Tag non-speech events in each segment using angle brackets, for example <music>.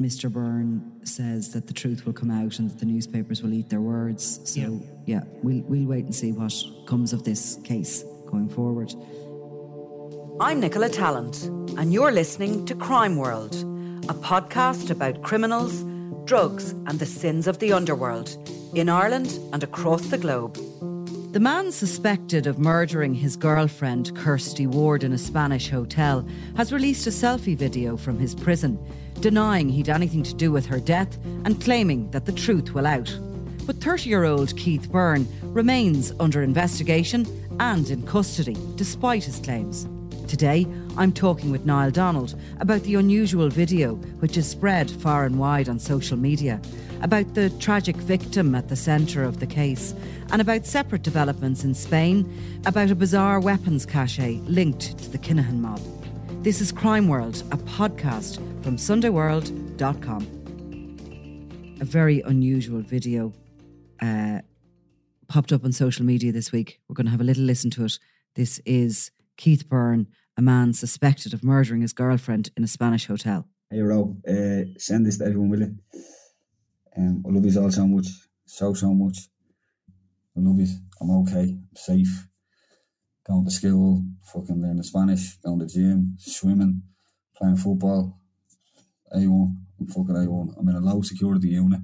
Mr. Byrne says that the truth will come out and that the newspapers will eat their words. So yeah, yeah we'll we'll wait and see what comes of this case going forward. I'm Nicola Tallant, and you're listening to Crime World, a podcast about criminals, drugs, and the sins of the underworld in Ireland and across the globe. The man suspected of murdering his girlfriend, Kirsty Ward, in a Spanish hotel has released a selfie video from his prison, denying he'd anything to do with her death and claiming that the truth will out. But 30 year old Keith Byrne remains under investigation and in custody, despite his claims. Today, I'm talking with Niall Donald about the unusual video which is spread far and wide on social media, about the tragic victim at the centre of the case, and about separate developments in Spain, about a bizarre weapons cache linked to the Kinahan mob. This is Crime World, a podcast from SundayWorld.com. A very unusual video uh, popped up on social media this week. We're going to have a little listen to it. This is Keith Byrne, a man suspected of murdering his girlfriend in a Spanish hotel. Hey, Rob, uh, send this to everyone, will you? Um, I love you all so much, so, so much. I love you. I'm okay, I'm safe. Going to school, fucking learning Spanish, going to gym, swimming, playing football. A1, I'm fucking A1. I'm in a low security unit.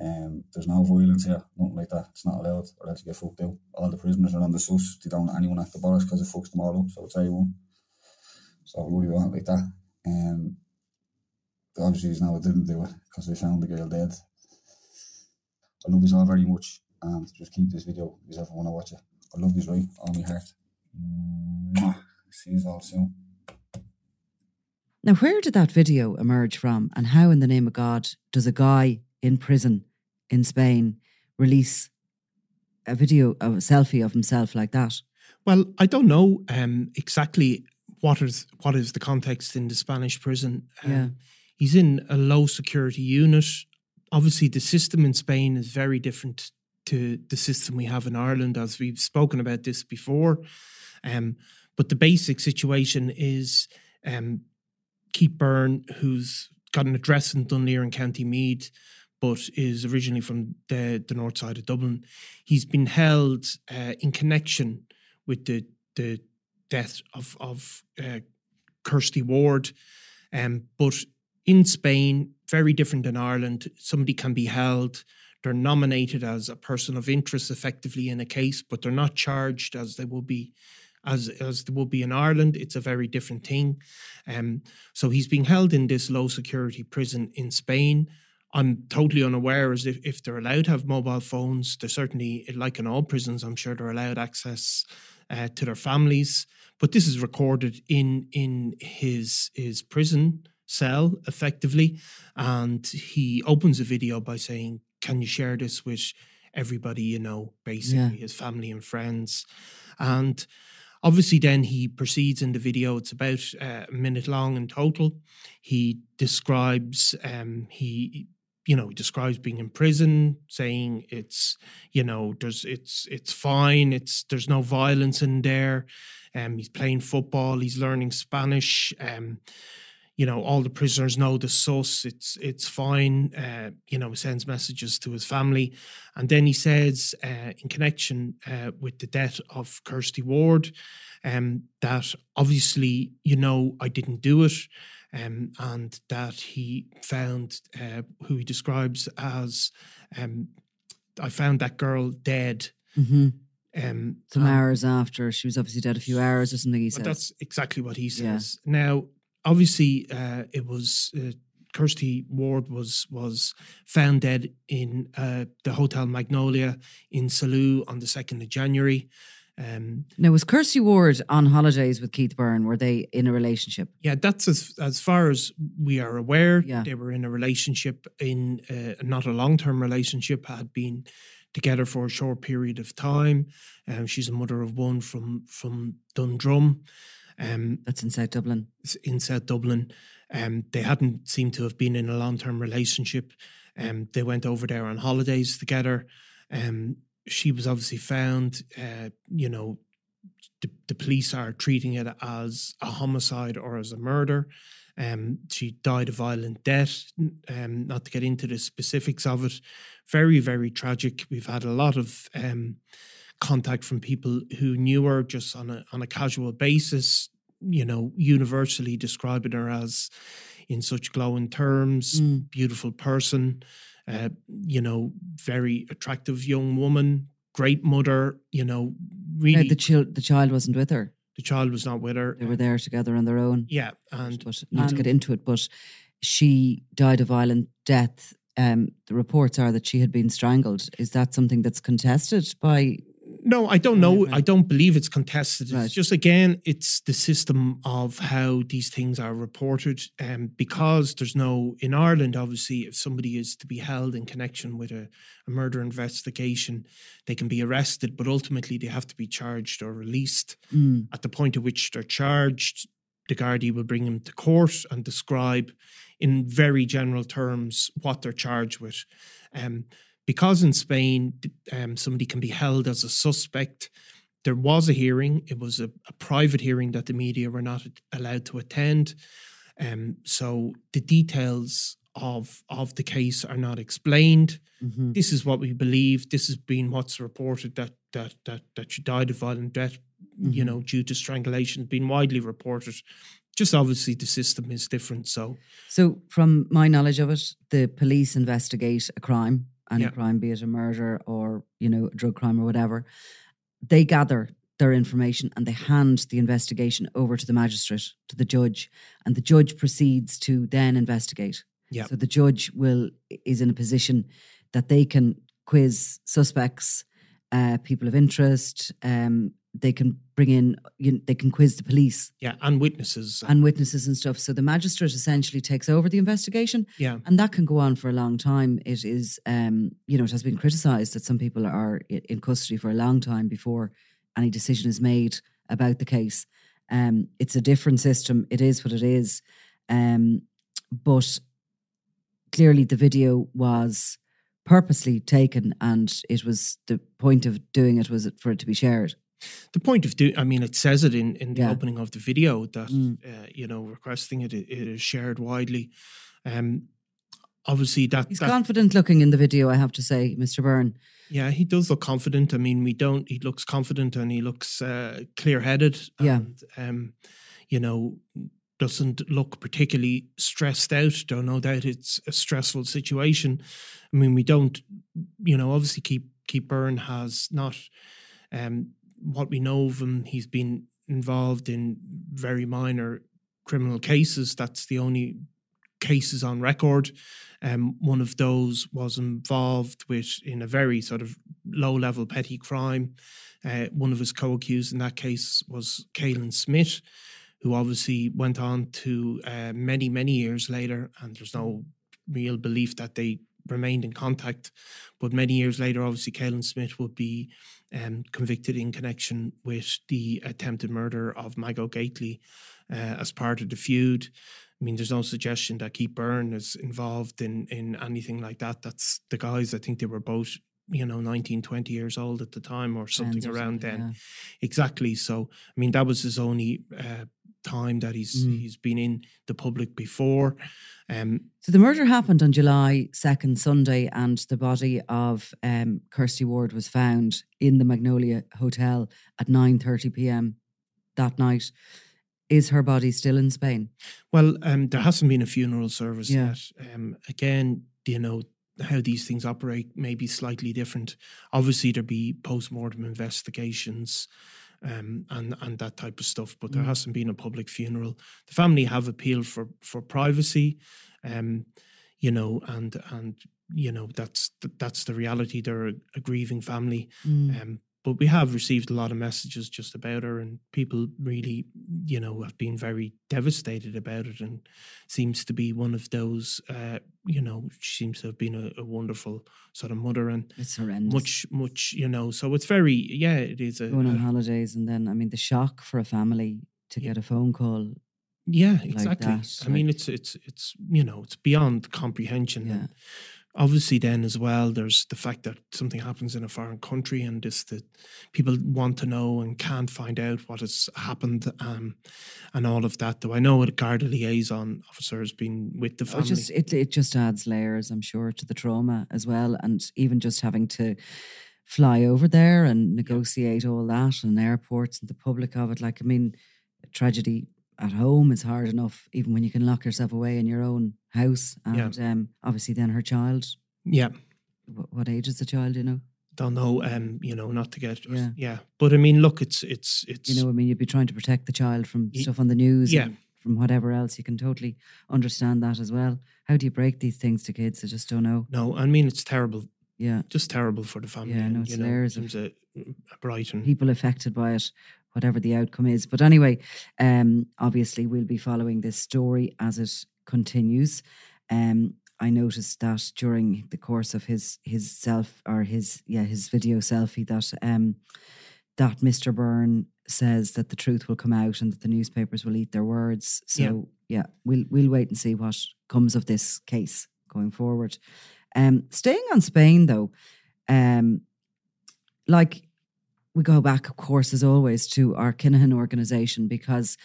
Um, there's no violence here, nothing like that. It's not allowed, or else you get fucked out. All the prisoners are on the sus. They don't want anyone at the bars because it fucks them all up. So it's A1. So I really want like that. Um, obviously, now I didn't do it because we found the girl dead. I love you all very much, and just keep this video if you ever want to watch it. I love you, right? All my heart. Mwah. See you all soon. Now, where did that video emerge from, and how, in the name of God, does a guy in prison in Spain release a video, of a selfie of himself like that? Well, I don't know um, exactly what is what is the context in the Spanish prison. Yeah. Um, he's in a low security unit. Obviously, the system in Spain is very different to the system we have in Ireland, as we've spoken about this before. Um, but the basic situation is um, Keith Byrne, who's got an address in Dunleer in County Meath, but is originally from the, the north side of Dublin. He's been held uh, in connection with the the death of of uh, Kirsty Ward, um, but in Spain, very different than Ireland. Somebody can be held. They're nominated as a person of interest, effectively in a case, but they're not charged as they will be as as there will be in Ireland. It's a very different thing. Um, so he's being held in this low security prison in Spain. I'm totally unaware as if, if they're allowed to have mobile phones. They're certainly, like in all prisons, I'm sure they're allowed access uh, to their families. But this is recorded in in his his prison cell effectively, and he opens a video by saying, "Can you share this with everybody you know, basically Yeah. his family and friends?" And obviously, then he proceeds in the video. It's about uh, a minute long in total. He describes um, he you know, he describes being in prison, saying it's, you know, there's it's it's fine, it's there's no violence in there. Um, he's playing football, he's learning Spanish. Um, you know, all the prisoners know the sus. It's it's fine. Uh, you know, sends messages to his family, and then he says, uh, in connection uh, with the death of Kirsty Ward, um, that obviously, you know, I didn't do it um, and that he found uh, who he describes as um, I found that girl dead. Mm-hmm. Um, Some hours after she was obviously dead, a few hours or something. He says. that's exactly what he Yeah. says. Now, obviously, uh, it was uh, Kirsty Ward was was found dead in uh, the Hotel Magnolia in Salou on the second of January. Um, Now, was Kirsty Ward on holidays with Keith Byrne? Were they in a relationship? yeah, that's as as far as we are aware. Yeah. They were in a relationship in uh, not a long term relationship. Had been together for a short period of time. Um, she's a mother of one from from Dundrum. Um, That's in South Dublin. in South Dublin. Um, they hadn't seemed to have been in a long term relationship. Um, they went over there on holidays together. Um, she was obviously found. Uh, you know, the, the police are treating it as a homicide or as a murder. Um, she died a violent death. Um, not to get into the specifics of it, very very tragic. We've had a lot of um, contact from people who knew her just on a on a casual basis. You know, universally describing her as in such glowing terms, Mm. beautiful person. Uh, you know, very attractive young woman, great mother. You know, Now, really, the, chil- the child wasn't with her. the child was not with her. They were there together on their own. Yeah, and but not to get into it, but she died a violent death. Um, the reports are that she had been strangled. Is that something that's contested by? No, I don't know. I don't believe it's contested. Right. It's just again, it's the system of how these things are reported. Um, because there's no in Ireland, obviously, if somebody is to be held in connection with a, a murder investigation, they can be arrested, but ultimately they have to be charged or released. Mm, At the point at which they're charged, the Gardaí will bring them to court and describe in very general terms what they're charged with. Um, because in Spain, um, somebody can be held as a suspect. There was a hearing. It was a, a private hearing that the media were not allowed to attend. Um, so the details of of the case are not explained. mhm. This is what we believe. This has been what's reported that that that that she died of violent death. You Mhm. know, due to strangulation, been widely reported. Just obviously the system is different. So So, from my knowledge of it, the police investigate a crime, any Yeah. crime, be it a murder or you know a drug crime or whatever. They gather their information and they hand the investigation over to the magistrate, to the judge, and the judge proceeds to then investigate. Yeah. So the judge will is in a position that they can quiz suspects, uh, people of interest. Um, they can bring in, you know, they can quiz the police yeah, and witnesses. and witnesses and stuff. So the magistrate essentially takes over the investigation, yeah, and that can go on for a long time. It is, um, you know, it has been criticised that some people are in custody for a long time before any decision is made about the case. Um, it's a different system. It is what it is, um, but clearly the video was purposely taken, and it was the point of doing it was for it to be shared. The point of doing, I mean, it says it in, in the Yeah. opening of the video that, Mm. uh, you know, requesting it, it is shared widely. Um, obviously, that, He's that confident looking in the video, I have to say, Mr. Byrne. yeah, he does look confident. I mean, we don't, he looks confident and he looks uh, clear headed. Yeah. Um, you know, doesn't look particularly stressed out. Though no doubt it's a stressful situation. I mean, we don't, you know, obviously keep Keith Byrne has not um what we know of him, he's been involved in very minor criminal cases. That's the only cases on record. Um, one of those was involved with in a very sort of low level petty crime. Uh, one of his co-accused in that case was Caolan Smith, who obviously went on to uh, many many years later, and there's no real belief that they remained in contact. But many years later, obviously, Caolan Smith would be um, convicted in connection with the attempted murder of Mago Gately uh, as part of the feud. I mean, there's no suggestion that Keith Byrne is involved in in anything like that. That's the guys. I think they were both, you know, 19, 20 years old at the time or something Friends or around something, then. yeah. Exactly. So, I mean, that was his only uh, time that he's Mm. he's been in the public before. Um, So the murder happened on July 2nd, Sunday, and the body of um, Kirsty Ward was found in the Magnolia Hotel at 9.30 p.m. that night. Is her body still in Spain? Well, um, there hasn't been a funeral service Yeah. yet. Um, again, you know how these things operate may be slightly different. Obviously, there be post mortem investigations. Um, and and that type of stuff, but there Mm. hasn't been a public funeral. The family have appealed for for privacy, um, you know, and and you know that's that's the reality. They're a, a grieving family, Mm. um, but we have received a lot of messages just about her, and people really, you know, have been very devastated about it, and seems to be one of those, uh, you know, she seems to have been a, a wonderful sort of mother, and It's horrendous. much, much, you know, so it's very, yeah, it is a, Going on a- holidays, and then, I mean, the shock for a family to Yeah. get a phone call. yeah, like exactly. that, I mean, it's it's it's you know, it's beyond comprehension. Yeah. and obviously then as well there's the fact that something happens in a foreign country and just that people want to know and can't find out what has happened um, and all of that though i know a Garda liaison officer has been with the It family just it, it just adds layers, I'm sure, to the trauma as well, and even just having to fly over there and negotiate all that and airports and the public of it. Like, I mean, tragedy at home is hard enough, even when you can lock yourself away in your own house. Yeah. And um, obviously, then her child. yeah What, what age is the child? You know, don't know um you know not to get Yeah. yeah but i mean look it's it's it's you know. I mean, you'd be trying to protect the child from Ye- stuff on the news. yeah. From whatever else, you can totally understand that as well. How do you break these things to kids? I just don't know. no i mean it's terrible Yeah. just terrible for the family Yeah, no, it's you know layers of a, a bright people affected by it, whatever the outcome is. But anyway, um, obviously we'll be following this story as it continues. Um, I noticed that during the course of his his self or his yeah his video selfie that um that Mr. Byrne says that the truth will come out and that the newspapers will eat their words. So Yeah. yeah, we'll we'll wait and see what comes of this case going forward. Um, staying on Spain though, um, like we go back, of course, as always, to our Kinahan organization because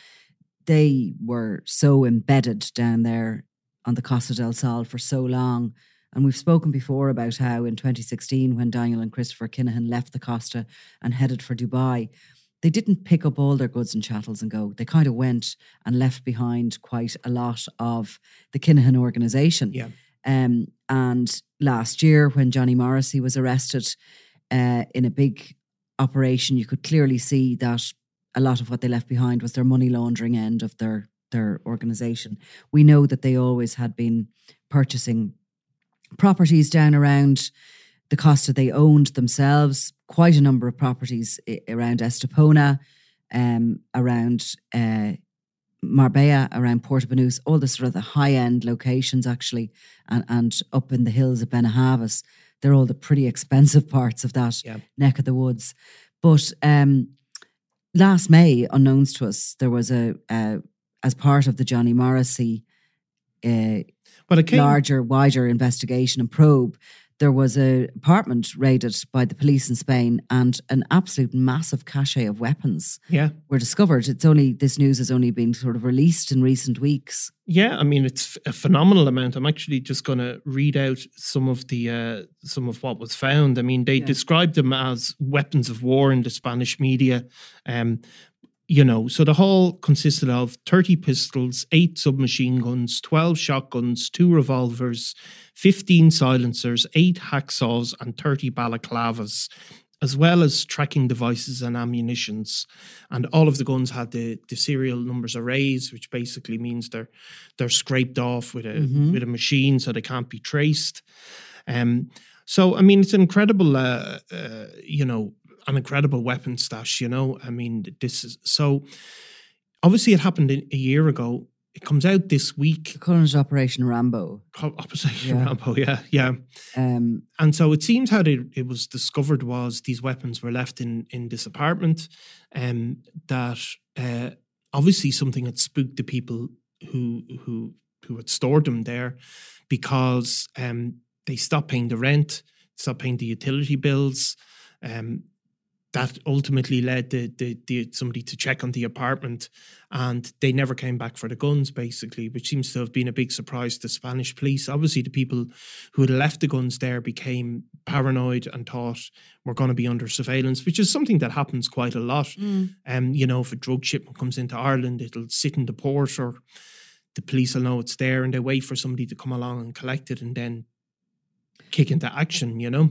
they were so embedded down there on the Costa del Sol for so long. And we've spoken before about how in 2016, when Daniel and Christopher Kinahan left the Costa and headed for Dubai, they didn't pick up all their goods and chattels and go. They kind of went and left behind quite a lot of the Kinahan organization. yeah Um, and last year, when Johnny Morrissey was arrested uh, in a big operation, you could clearly see that a lot of what they left behind was their money laundering end of their their organization. We know that they always had been purchasing properties down around the Costa. They owned themselves quite a number of properties around Estepona, um, around uh, Marbella, around Puerto Banús, all the sort of the high end locations actually, and, and up in the hills of Benahavís. They're all the pretty <laughs> expensive parts of that Yeah. neck of the woods. But um, last May, unknowns to us, there was a, uh, as part of the Johnny Morrissey uh, came larger, wider investigation and probe, there was a apartment raided by the police in Spain, and an absolute massive cache of weapons yeah were discovered. It's only this news has only been sort of released in recent weeks. Yeah, I mean it's a phenomenal amount. I'm actually just going to read out some of the uh, some of what was found. I mean, they Yeah. described them as weapons of war in the Spanish media. Um, you know, so the haul consisted of 30 pistols, eight submachine guns, 12 shotguns, two revolvers, 15 silencers, eight hacksaws, and 30 balaclavas, as well as tracking devices and ammunitions. And all of the guns had the, the serial numbers arrays, which basically means they're they're scraped off with a Mhm. with a machine so they can't be traced. Um, so I mean, it's an incredible, uh, uh, you know, an incredible weapon stash. You know, I mean, this is so. Obviously, it happened a year ago. It comes out this week. Current Operation Rambo. Opposite Yeah. Rambo, yeah, yeah. Um, And so it seems how they, it was discovered was these weapons were left in in this apartment, um, that uh, obviously something had spooked the people who who who had stored them there because um, they stopped paying the rent, stopped paying the utility bills. Um, that ultimately led the, the, the, somebody to check on the apartment and they never came back for the guns basically which seems to have been a big surprise to spanish police. Obviously the people who had left the guns there became paranoid and thought we're going to be under surveillance which is something that happens quite a lot. Mm. um, you know if a drug shipment comes into ireland it'll sit in the port or the police will know it's there and they wait for somebody to come along and collect it and then kick into action you know?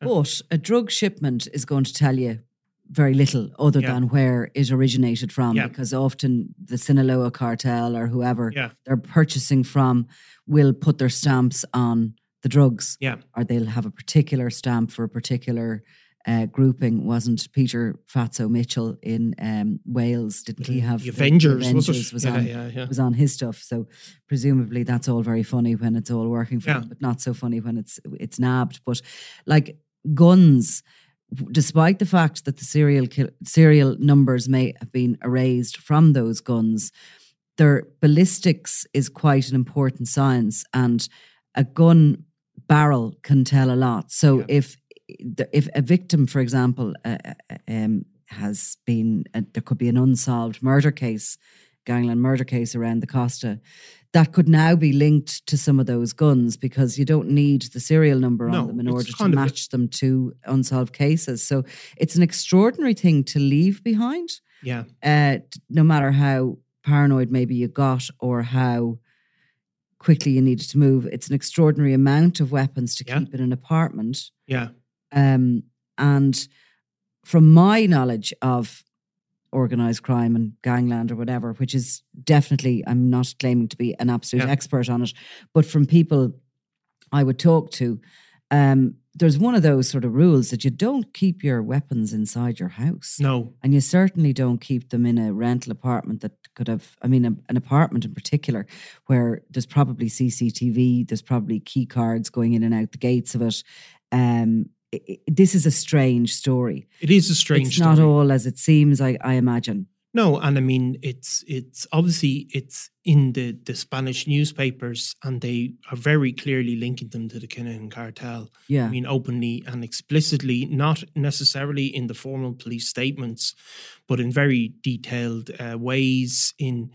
But a drug shipment is going to tell you very little other Yeah. than where it originated from Yeah. because often the Sinaloa cartel or whoever yeah they're purchasing from will put their stamps on the drugs yeah or they'll have a particular stamp for a particular uh, grouping. Wasn't Peter Fatso Mitchell in um, Wales? Didn't he have the avengers, was Avengers was yeah, on was on his stuff. So presumably that's all very funny when it's all working for him, but not so funny when it's it's nabbed. But like guns, despite the fact that the serial kill, serial numbers may have been erased from those guns, their ballistics is quite an important science, and a gun barrel can tell a lot. So Yeah. if if a victim, for example, uh, uh, um, has been uh, there could be an unsolved murder case, gangland murder case around the Costa, that could now be linked to some of those guns because you don't need the serial number No, on them in order to match them to unsolved cases. So it's an extraordinary thing to leave behind yeah uh, no matter how paranoid maybe you got or how quickly you needed to move, it's an extraordinary amount of weapons to Yeah. keep in an apartment. yeah Um, and from my knowledge of organized crime and gangland or whatever, which is definitely, I'm not claiming to be an absolute Yeah. expert on it, but from people I would talk to, um, there's one of those sort of rules that you don't keep your weapons inside your house. no And you certainly don't keep them in a rental apartment that could have, I mean, a, an apartment in particular, where there's probably CCTV, there's probably key cards going in and out the gates of it. Um, this is a strange story. it is a strange it's not story. all as it seems, I, I imagine. No, and I mean it's it's obviously it's in the the Spanish newspapers, and they are very clearly linking them to the Kinahan cartel. Yeah. I mean, openly and explicitly, not necessarily in the formal police statements, but in very detailed uh, ways in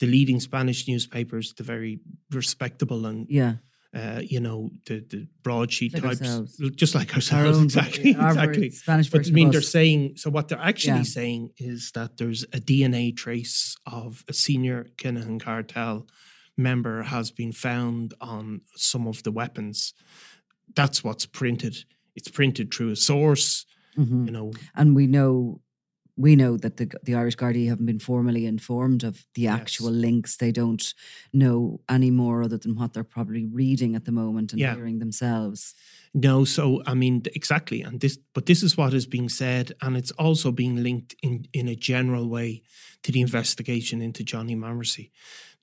the leading Spanish newspapers, the very respectable and yeah. Uh, you know the the broadsheet Like types, ourselves. just like ourselves, own- exactly, exactly. Spanish But I mean, they're saying so. What they're actually Yeah. saying is that there's a DNA trace of a senior Kinahan cartel member has been found on some of the weapons. That's what's printed. It's printed through a source. Mhm. You know, And we know we know that the the Irish Gardaí haven't been formally informed of the Yes. actual links. They don't know any more other than what they're probably reading at the moment and Yeah. hearing themselves. no. So I mean, exactly. And this, but this is what is being said, and it's also being linked in in a general way to the investigation into Johnny Morrissey.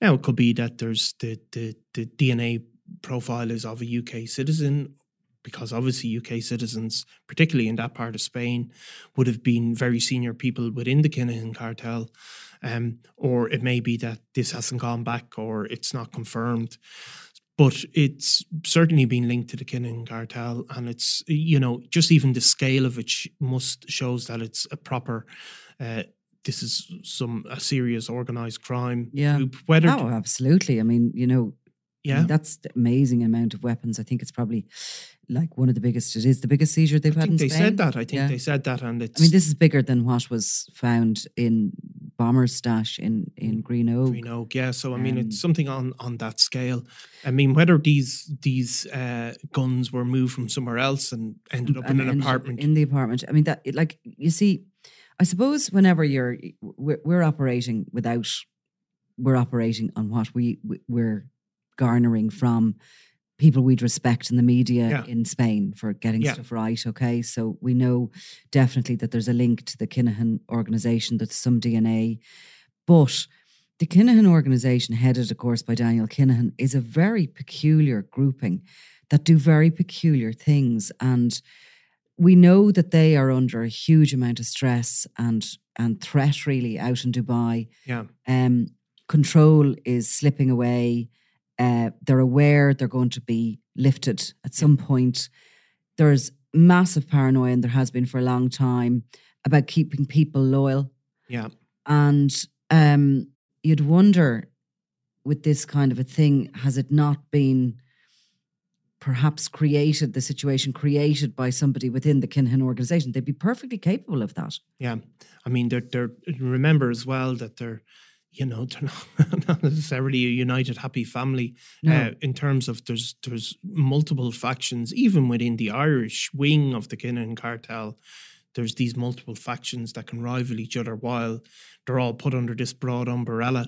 Now, it could be that there's the the the DNA profile is of a UK citizen, because obviously UK citizens, particularly in that part of Spain, would have been very senior people within the Kinahan cartel. Um, or it may be that this hasn't gone back or it's not confirmed. But it's certainly been linked to the Kinahan cartel, and it's you know just even the scale of it sh- must shows that it's a proper. Uh, this is some a serious organized crime. Yeah. group. Whether Oh, absolutely. I mean, you know, I mean, yeah, that's the amazing amount of weapons. I think it's probably like one of the biggest. It is the biggest seizure they've I had think in they Spain. said that. I think Yeah. they said that, and it's I mean, this is bigger than what was found in Bomber's stash in in Greenogue. Green Oak, yeah. So I mean, Um, it's something on on that scale. I mean, whether these these uh, guns were moved from somewhere else and ended up in an apartment, in the apartment. I mean, that like you see, I suppose whenever you're we're, we're operating without we're operating on what we- we're garnering from people we'd respect in the media Yeah. in Spain for getting Yeah. stuff right. Okay, so we know definitely that there's a link to the Kinahan organization. That's some DNA, but. The Kinahan organization, headed, of course, by Daniel Kinahan, is a very peculiar grouping that do very peculiar things. And we know that they are under a huge amount of stress and and threat really out in Dubai. yeah, Um, control is slipping away. Uh, they're aware they're going to be lifted at some point. There's massive paranoia, and there has been for a long time, about keeping people loyal. Yeah. And um, you'd wonder with this kind of a thing, has it not been perhaps created, the situation created by somebody within the Kinahan organization? They'd be perfectly capable of that. Yeah. I mean, they're, they're remember as well that they're, you know, they're <laughs> not, not necessarily a united, happy family. No. Uh, in terms of there's there's multiple factions, even within the Irish wing of the Kinahan cartel. There's these multiple factions that can rival each other while they're all put under this broad umbrella.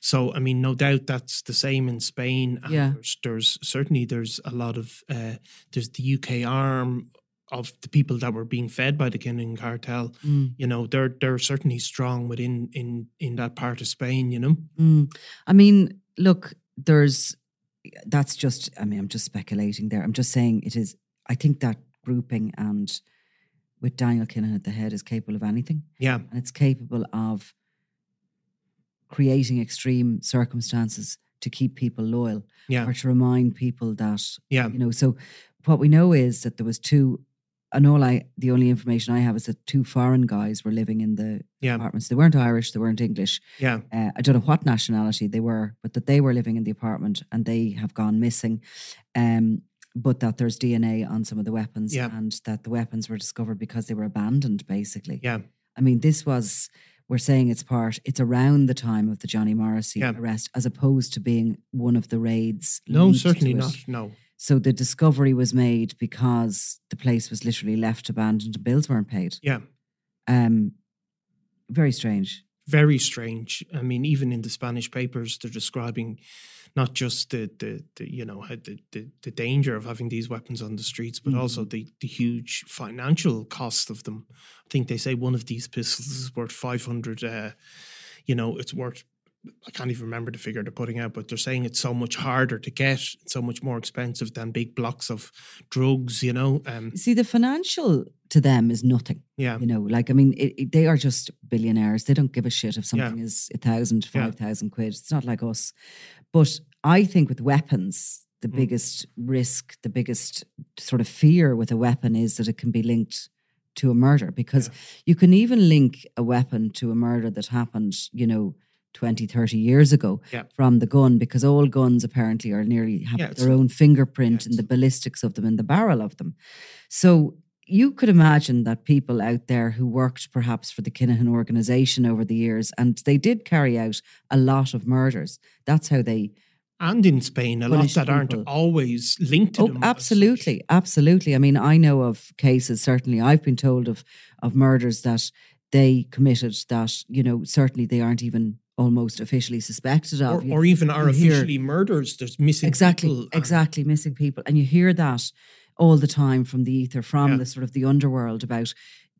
So, I mean, no doubt that's the same in Spain. And Yeah. There's, there's certainly there's a lot of uh, there's the UK arm of the people that were being fed by the Kinahan cartel. Mm. You know, they're they're certainly strong within in in that part of Spain. You know. Mm. I mean, look, there's that's just, I mean, I'm just speculating there. I'm just saying it is, I think that grouping and with Daniel Kinahan at the head is capable of anything. Yeah. and it's capable of creating extreme circumstances to keep people loyal Yeah. or to remind people that Yeah. you know so what we know is that there was two and all i the only information i have is that two foreign guys were living in the Yeah. apartments they weren't irish they weren't english Yeah. uh, i don't know what nationality they were but that they were living in the apartment and they have gone missing um but that there's dna on some of the weapons Yeah. and that the weapons were discovered because they were abandoned basically Yeah. I mean, this was, we're saying it's part, it's around the time of the Johnny Morrissey Yeah. arrest, as opposed to being one of the raids. No, certainly not. No. So the discovery was made because the place was literally left abandoned and bills weren't paid. Yeah. Um, very strange. very strange. I mean, even in the Spanish papers, they're describing not just the the, the you know the, the the danger of having these weapons on the streets, but also the the huge financial cost of them. I think they say one of these pistols is worth five hundred. Uh, you know, it's worth. I can't even remember the figure they're putting out, but they're saying it's so much harder to get, so much more expensive than big blocks of drugs. You know, um, See, the financial to them is nothing. yeah, You know, like, I mean, it, it- they are just billionaires. They don't give a shit if Yeah. something is a thousand, five thousand Yeah. quid. It's not like us. But I think with weapons, the Mm. biggest risk, the biggest sort of fear with a weapon is that it can be linked to a murder because you can even link a weapon to a murder that happened, you know, 20, 30 years ago Yeah. from the gun because all guns apparently are nearly have Yeah, their own fingerprint in it's- the ballistics of them in the barrel of them. So you could imagine that people out there who worked perhaps for the Kinahan organization over the years, and they did carry out a lot of murders. That's how they. and in Spain, a lot that aren't always linked to Oh, them. absolutely, absolutely. I mean, I know of cases. Certainly, I've been told of of murders that they committed that you know certainly they aren't even almost officially suspected of. or, or even are you hear- officially murders. There's missing exactly people and- exactly missing people. And you hear that all the time from the ether from Yeah. the sort of the underworld about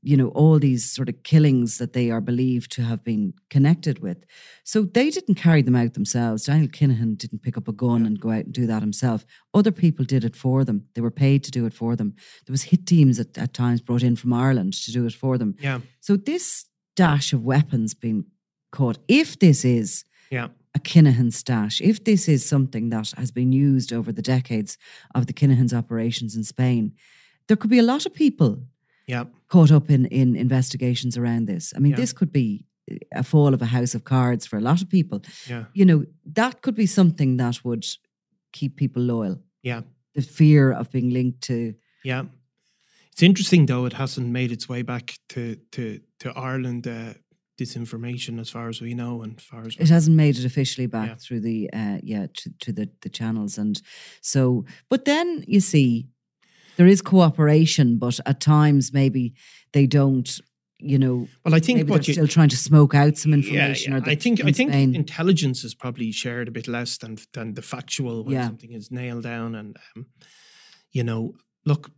you know all these sort of killings that they are believed to have been connected with. So they didn't carry them out themselves. Daniel kinahan didn't pick up a gun and go out and do that himself. Other people did it for them. They were paid to do it for them. There was hit teams at, at times brought in from ireland to do it for them. Yeah, so this dash of weapons being caught if this is yeah, a Kinahan stash, if this is something that has been used over the decades of the Kinahan's operations in Spain, there could be a lot of people yeah, caught up in, in investigations around this. I mean, Yeah. this could be a fall of a house of cards for a lot of people. yeah, You know, that could be something that would keep people loyal. yeah, The fear of being linked to, yeah. It's interesting though; it hasn't made its way back to to to Ireland. Uh, this information, as far as we know, and as far as it hasn't made it officially back Yeah. through the, uh, yeah, to, to the, the channels. And so, but then you see, there is cooperation, but at times maybe they don't, you know, well, I think maybe they're you still trying to smoke out some information. yeah. Or that I think I think Spain- intelligence is probably shared a bit less than than the factual when Yeah. something is nailed down, and um, you know, look,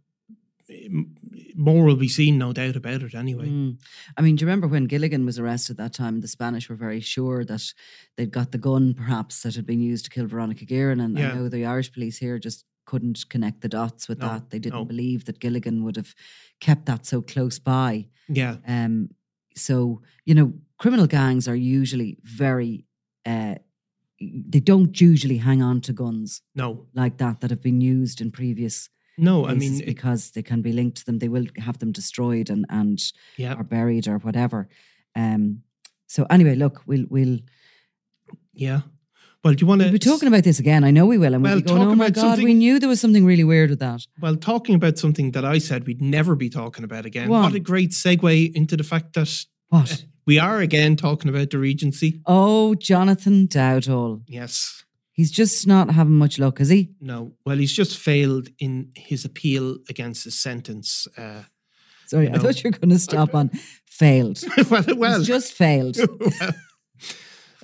more will be seen, no doubt about it. Anyway, Mm. I mean, do you remember when Gilligan was arrested that time? The Spanish were very sure that they'd got the gun, perhaps, that had been used to kill Veronica Guerin. And Yeah. I know the Irish police here just couldn't connect the dots with No, that. They didn't no. believe that Gilligan would have kept that so close by. yeah, Um, so, you know, criminal gangs are usually very uh, they don't usually hang on to guns No, like that that have been used in previous no. I mean, it- because they can be linked to them. They will have them destroyed and and yeah, or buried or whatever. Um. So anyway, look, we'll we'll yeah. Well, do you want to we'll be talking about this again. I know we will. And Well, we'll be going, oh my god, we knew there was something really weird with that. Well, talking about something that I said we'd never be talking about again. On. What a great segue into the fact that What? we are again talking about the Regency. oh, Jonathan Dowdall. Yes. He's just not having much luck, is he? No. Well, he's just failed in his appeal against his sentence. Uh, Sorry, I thought you were going to stop on failed. <laughs> well, well, He's just failed. <laughs> well,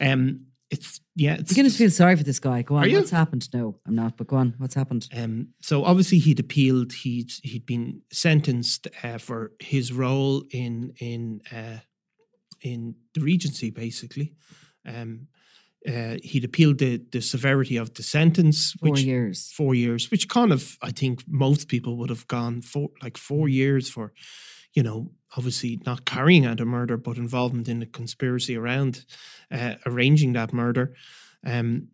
um, it's yeah. It's, You're going to feel sorry for this guy. Go on. Are you? What's happened? No, I'm not. But go on. What's happened? Um, so obviously he'd appealed. He'd he'd been sentenced uh, for his role in in uh, in the Regency, basically. Um, uh, he'd appealed the the severity of the sentence, Four which years. four years, which kind of I think most people would have gone for like four years for, you know, obviously not carrying out a murder, but involvement in the conspiracy around uh, arranging that murder. Um,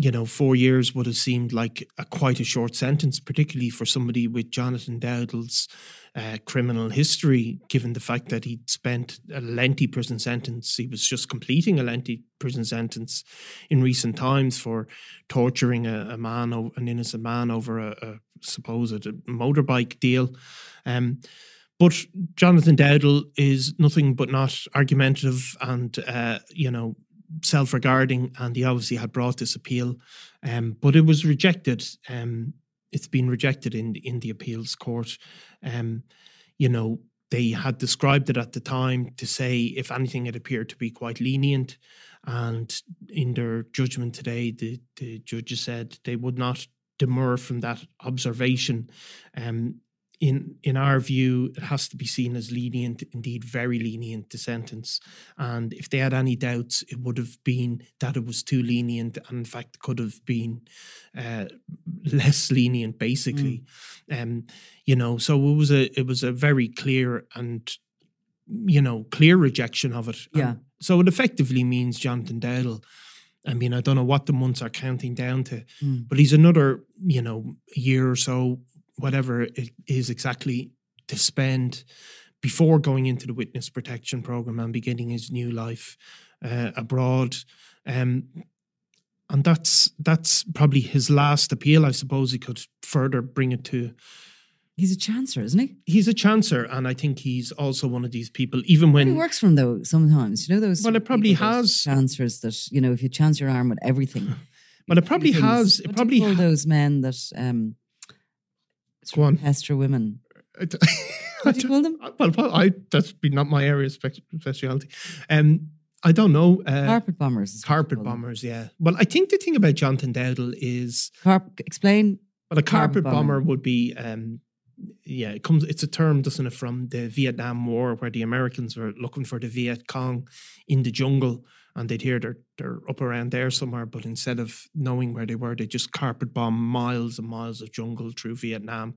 you know, four years would have seemed like a quite a short sentence, particularly for somebody with Jonathan Dowdall's uh, criminal history, given the fact that he'd spent a lengthy prison sentence. He was just completing a lengthy prison sentence in recent times for torturing a, a man, an innocent man, over a, a supposed motorbike deal. Um, but Jonathan Dowdall is nothing but not argumentative and, uh, you know, self regarding. And he obviously had brought this appeal, um, but it was rejected. Um, it's been rejected in, in the appeals court. Um, you know, they had described it at the time to say, if anything, it appeared to be quite lenient. And in their judgment today, the, the judges said they would not demur from that observation. Um, in in our view, it has to be seen as lenient, indeed very lenient, the sentence. And if they had any doubts, it would have been that it was too lenient, and in fact could have been uh, less lenient, basically. Um, you know, so it was a it was a very clear and you know clear rejection of it. Yeah. And so it effectively means Jonathan Dowdall. I mean, I don't know what the months are counting down to, Mm. but he's another, you know, year or so, whatever it is exactly, to spend before going into the witness protection program and beginning his new life uh, abroad. Um, and that's that's probably his last appeal. I suppose he could further bring it to. He's a chancer, isn't he? He's a chancer, and I think he's also one of these people. Even when he works from though. Sometimes, you know those. Well, it probably people, has. chancers that you know. If you chance your arm with everything, Well, it probably has- it probably do you call ha- those men that um. Go on. Women. <laughs> what do you call them? Well, I that's been not my area of spec- speciality. Um, I don't know. Uh, Carpet bombers. carpet them. bombers, yeah. Well, I think the thing about Jonathan Dowdall is Carp- explain. well, a Carpet carpet bomber bombing. would be, um, yeah, it comes. It's a term, doesn't it, from the Vietnam War, where the Americans were looking for the Viet Cong in the jungle, and they'd hear they're they're up around there somewhere, but instead of knowing where they were, they just carpet bomb miles and miles of jungle through Vietnam,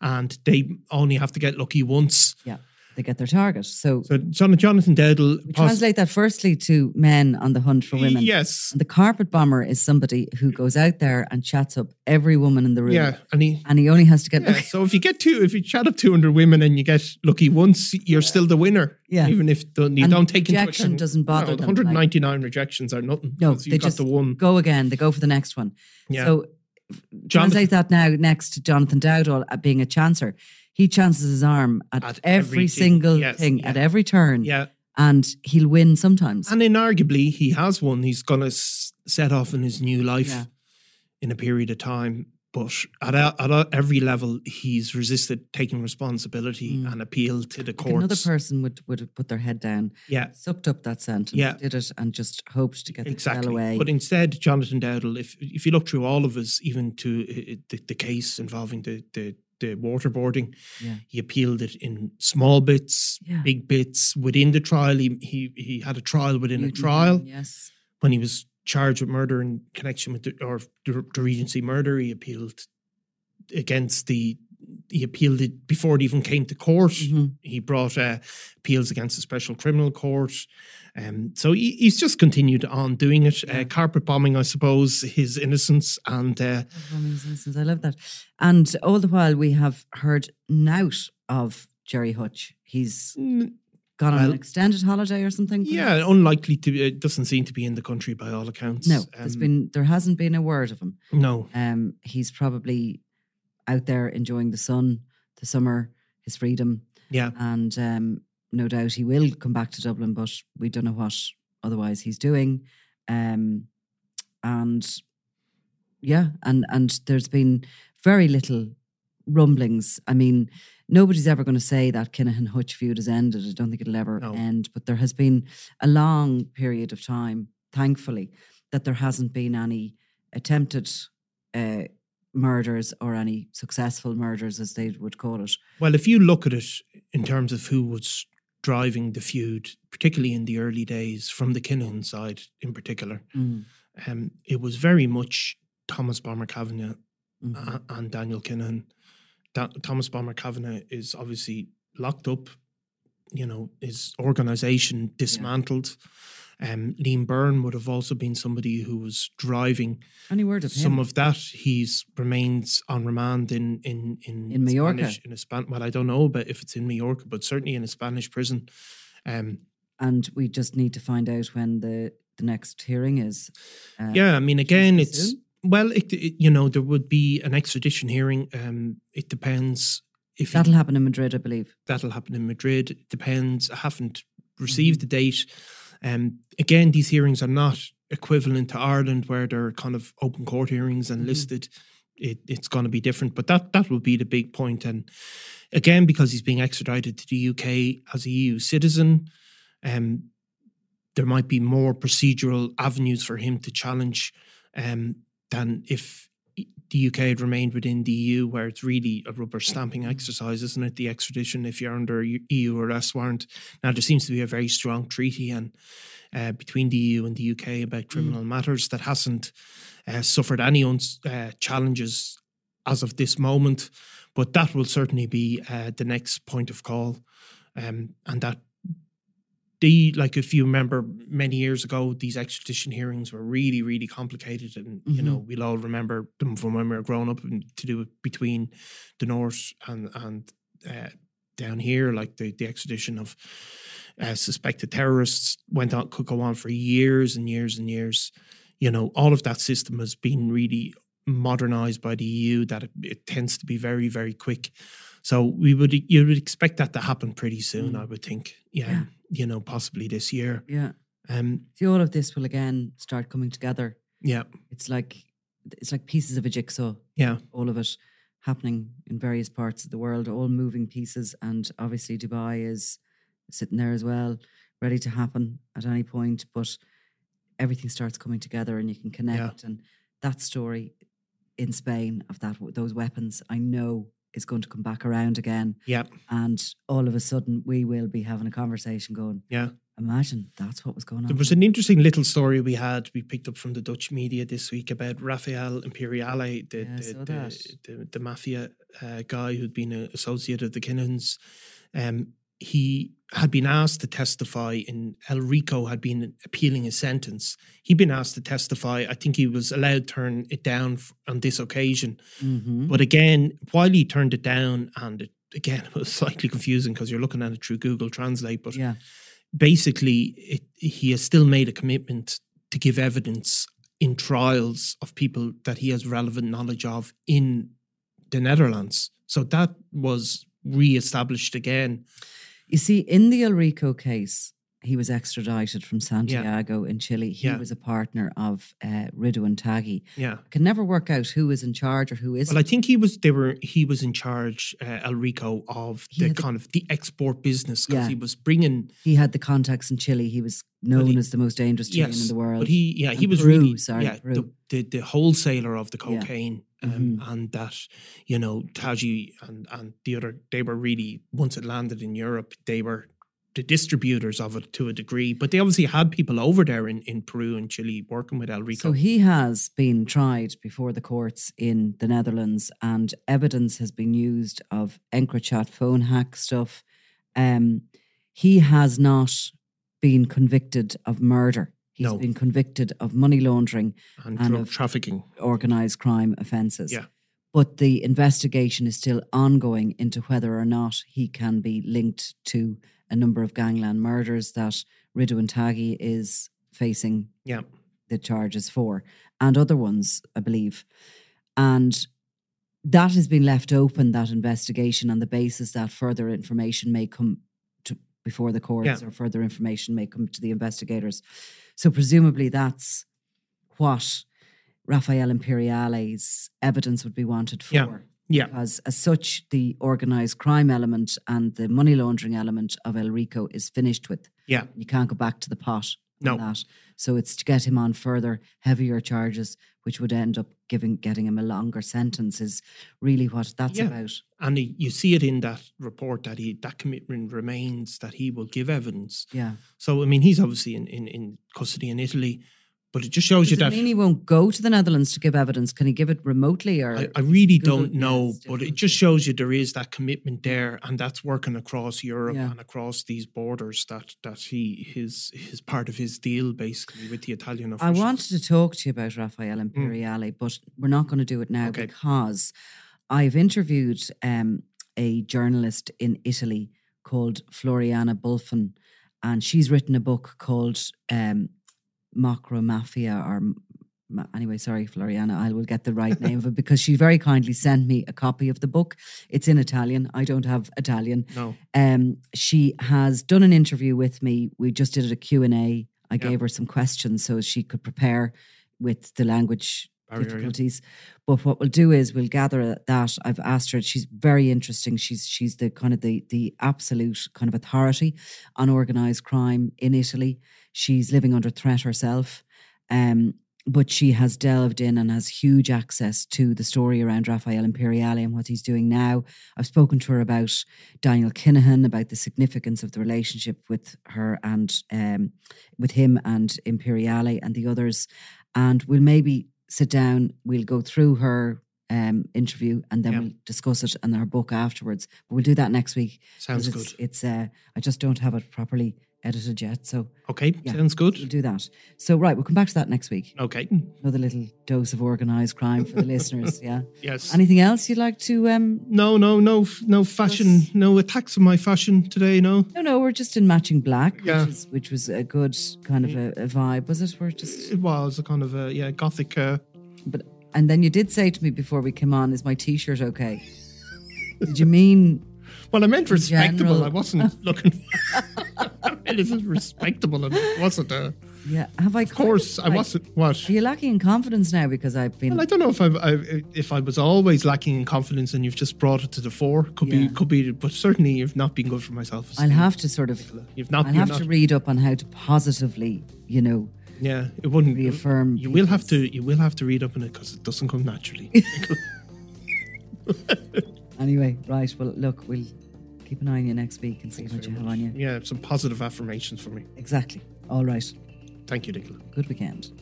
and they only have to get lucky once. Yeah, they get their target. So, So, Jon- Jonathan poss- translate that firstly to men on the hunt for women. Yes, And the carpet bomber is somebody who goes out there and chats up every woman in the room. yeah, and he And he only has to get Yeah, so if you get two, if you chat up 200 women and you get lucky once, you're still the winner. Yeah. Even if the, you And don't take into rejection account. doesn't bother no, them, like- 199 rejections are nothing. No, they just the one. go again. They go for the next one. Yeah. So translate that now next to Jonathan Dowdall at being a chancer. He chances his arm at, At every everything, single yes, thing, yeah. at every turn, yeah. and he'll win sometimes. And inarguably, he has one. He's going to s- set off in his new life Yeah. in a period of time. But at, a, at a, every level, he's resisted taking responsibility Mm. and appeal to the Like courts. another person would would have put their head down, yeah. sucked up that sentence, Yeah. did it, and just hoped to get the exactly. hell away. But instead, Jonathan Dowdall, if if you look through all of his, even to uh, the, the case involving the the the waterboarding, Yeah. he appealed it in small bits, Yeah. big bits within the trial. He he he had a trial within a mm-hmm. trial yes. when he was charged with murder in connection with the, or the, the Regency murder. He appealed against the he appealed it before it even came to court. Mhm. He brought uh, appeals against the Special Criminal Court. Um, so he, he's just continued on doing it. Uh, carpet bombing, I suppose, his innocence. And uh, innocence, I love that. And all the while, we have heard nout of Gerry Hutch. He's mm, gone on Well, an extended holiday or something. yeah, perhaps? unlikely to. It doesn't seem to be in the country by all accounts. No, there's Um, been there hasn't been a word of him. no. Um, he's probably out there enjoying the sun, the summer, his freedom, Yeah, and um, no doubt he will come back to Dublin. But we don't know what otherwise he's doing. Um, and yeah, and and there's been very little rumblings. I mean, nobody's ever going to say that Kinahan Hutch feud has ended. I don't think it'll ever No. end. But there has been a long period of time, thankfully, that there hasn't been any attempted uh, murders or any successful murders, as they would call it. Well, if you look at it in terms of who was driving the feud, particularly in the early days, from the Kinahan side in particular, Mm, um, it was very much Thomas Bomber Kavanagh a- and Daniel Kinahan. Da- Thomas Bomber Kavanagh is obviously locked up. You know, his organization dismantled. Um, Liam Byrne would have also been somebody who was driving Any word of some him? of that. He's remains on remand in in in, In Mallorca? Spanish, in a span. Well, I don't know, but if it's in Mallorca, but certainly in a Spanish prison. Um, and we just need to find out when the the next hearing is. Uh, yeah, I mean, again, it's soon? well, it, it you know there would be an extradition hearing. Um, it depends if that'll happen in Madrid, I believe. that'll happen in Madrid. It depends. I haven't Mm-hmm. received the date. Um, again, these hearings are not equivalent to Ireland, where they're kind of open court hearings and Mhm. listed. It, it's going to be different, but that that will be the big point. And again, because he's being extradited to the UK as a EU citizen, um, there might be more procedural avenues for him to challenge um, than if the UK had remained within the EU, where it's really a rubber stamping exercise, isn't it? The extradition, if you're under EU arrest warrant. Now, there seems to be a very strong treaty and uh, between the EU and the UK about criminal matters that hasn't uh, suffered any uns- uh, challenges as of this moment. But that will certainly be uh, the next point of call, um, and that the like if you remember many years ago these extradition hearings were really really complicated and you know we'll all remember them from when we were growing up and to do it between the north and and uh, down here like the, the extradition of uh, suspected terrorists went on could go on for years and years and years. You know all of that system has been really modernized by the EU that it, it tends to be very very quick so we would you would expect that to happen pretty soon Mm. I would think yeah, Yeah. you know possibly this year Yeah. um See, all of this will again start coming together. yeah It's like it's like pieces of a jigsaw. yeah All of it happening in various parts of the world, all moving pieces, and obviously Dubai is sitting there as well, ready to happen at any point. But everything starts coming together, and you can connect. And that story in Spain of that those weapons, I know is going to come back around again. yeah And all of a sudden, we will be having a conversation going, yeah imagine that's what was going on. There was an interesting little story we had we picked up from the Dutch media this week about Raffaele Imperiale, the Yeah, the, the, the, the mafia uh, guy who'd been an associate of the Kinahans. Um, he had been asked to testify in El Rico had been appealing his sentence. He'd been asked to testify. I think he was allowed to turn it down on this occasion. Mhm. But again, while he turned it down, and it, again, <laughs> it was slightly confusing because you're looking at it through Google Translate, but yeah. basically it, he has still made a commitment to give evidence in trials of people that he has relevant knowledge of in the Netherlands. So that was re-established again. You see, in the El Rico case, he was extradited from Santiago in Chile. He Yeah. was a partner of uh, Ridouan Taghi. Yeah. Can never work out who is in charge or who isn't. Well, I think he was. They were. He was in charge, uh, El Rico, of the the- kind of the export business because Yeah. he was bringing. he had the contacts in Chile. He was known he- as the most dangerous Chilean yes, in the world. but he, yeah, he was Peru, really, sorry, yeah, the, the the wholesaler of the Yeah. cocaine, um, Mhm. and that you know Taghi and and the other, they were really once it landed in Europe, they were the distributors of it to a degree, but they obviously had people over there in, in Peru and Chile working with El Rico. So he has been tried before the courts in the Netherlands, and evidence has been used of EncroChat phone hack stuff. Um, he has not been convicted of murder. He's No. been convicted of money laundering and, and drug of- trafficking. organised crime offences. Yeah. But the investigation is still ongoing into whether or not he can be linked to a number of gangland murders that Ridouan Taghi is facing Yeah. the charges for, and other ones, I believe. And that has been left open, that investigation, on the basis that further information may come to before the courts Yeah. or further information may come to the investigators. So presumably that's what Raffaele Imperiale's evidence would be wanted for. Yeah. Yeah. Because as such, the organised crime element and the money laundering element of El Rico is finished with. Yeah. You can't go back to the pot No. that. So it's to get him on further, heavier charges, which would end up giving getting him a longer sentence, is really what that's Yeah. about. And he, you see it in that report that he that commitment remains that he will give evidence. Yeah. So I mean, he's obviously in, in, in custody in Italy, but it just shows Does you that he won't go to the Netherlands to give evidence? Can he give it remotely or I, I really Google- don't know, but it just shows you there is that commitment there, and that's working across Europe Yeah. and across these borders. That that he his his part of his deal basically with the Italian I wanted to talk to you about Raffaele Imperiale, but we're not going to do it now Okay. because I've interviewed um, a journalist in Italy called Floriana Bulfon, and she's written a book called um, Macro Mafia or. Anyway, sorry, Floriana, I will get the right name of it because she very kindly sent me a copy of the book. It's in Italian. I don't have Italian. no, Um, she has done an interview with me. We just did a Q and A. I Yeah. gave her some questions so she could prepare with the language Difficulties. But what we'll do is we'll gather that. I've asked her. She's very interesting. She's she's the kind of the the absolute kind of authority on organised crime in Italy. She's living under threat herself. Um, but she has delved in and has huge access to the story around Raffaele Imperiale and what he's doing now. I've spoken to her about Daniel Kinahan, about the significance of the relationship with her and um, with him and Imperiale and the others. And we'll maybe sit down, we'll go through her um, interview and then Yeah. we'll discuss it and her book afterwards. But we'll do that next week. sounds it's, good. It's uh, I just don't have it properly edited yet. So Okay, yeah. sounds good. we'll do that. So right, we'll come back to that next week. Okay, Another little dose of organised crime for the <laughs> listeners. Yeah. yes. Anything else you'd like to? Um, no, no, no, no fashion, Yes. no attacks on my fashion today. No, no, no, we're just in matching black, Yeah. which, is, which was a good kind of a, a vibe, was it? We're just, it was a kind of a yeah gothic. Uh, but and then you did say to me before we came on, "Is my t-shirt okay?" Did you mean? Well, I meant respectable. general- I wasn't <laughs> looking. <laughs> it isn't respectable, and it wasn't. Uh, Yeah, have I? of course, I wasn't. What? Are you lacking in confidence now because I've been? Well, I don't know if I, I if I was always lacking in confidence and you've just brought it to the fore. Could Yeah. be, could be, but certainly you've not been good for myself. I'll have to sort of. You've not. I'll have not, to read up on how to positively, you know, Yeah, it wouldn't reaffirm You will have to. You will have to read up on it because it doesn't come naturally. <laughs> Anyway, right. Well, look, we'll keep an eye on you next week and see what you have on you. yeah, some positive affirmations for me. Exactly. All right. Thank you, Nicola. Good weekend.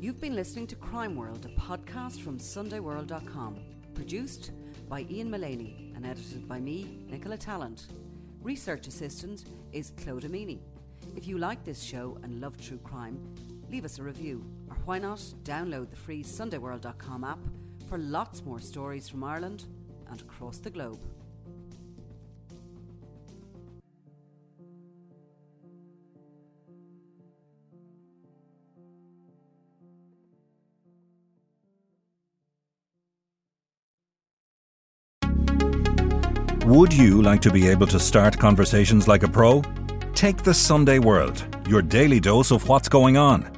You've been listening to Crime World, a podcast from SundayWorld.com. Produced by Ian Mullaney and edited by me, Nicola Tallant. Research assistant is Claude Amini. If you like this show and love true crime, leave us a review. Or why not download the free SundayWorld.com app for lots more stories from Ireland and across the globe. Would you like to be able to start conversations like a pro? Take the Sunday World, your daily dose of what's going on.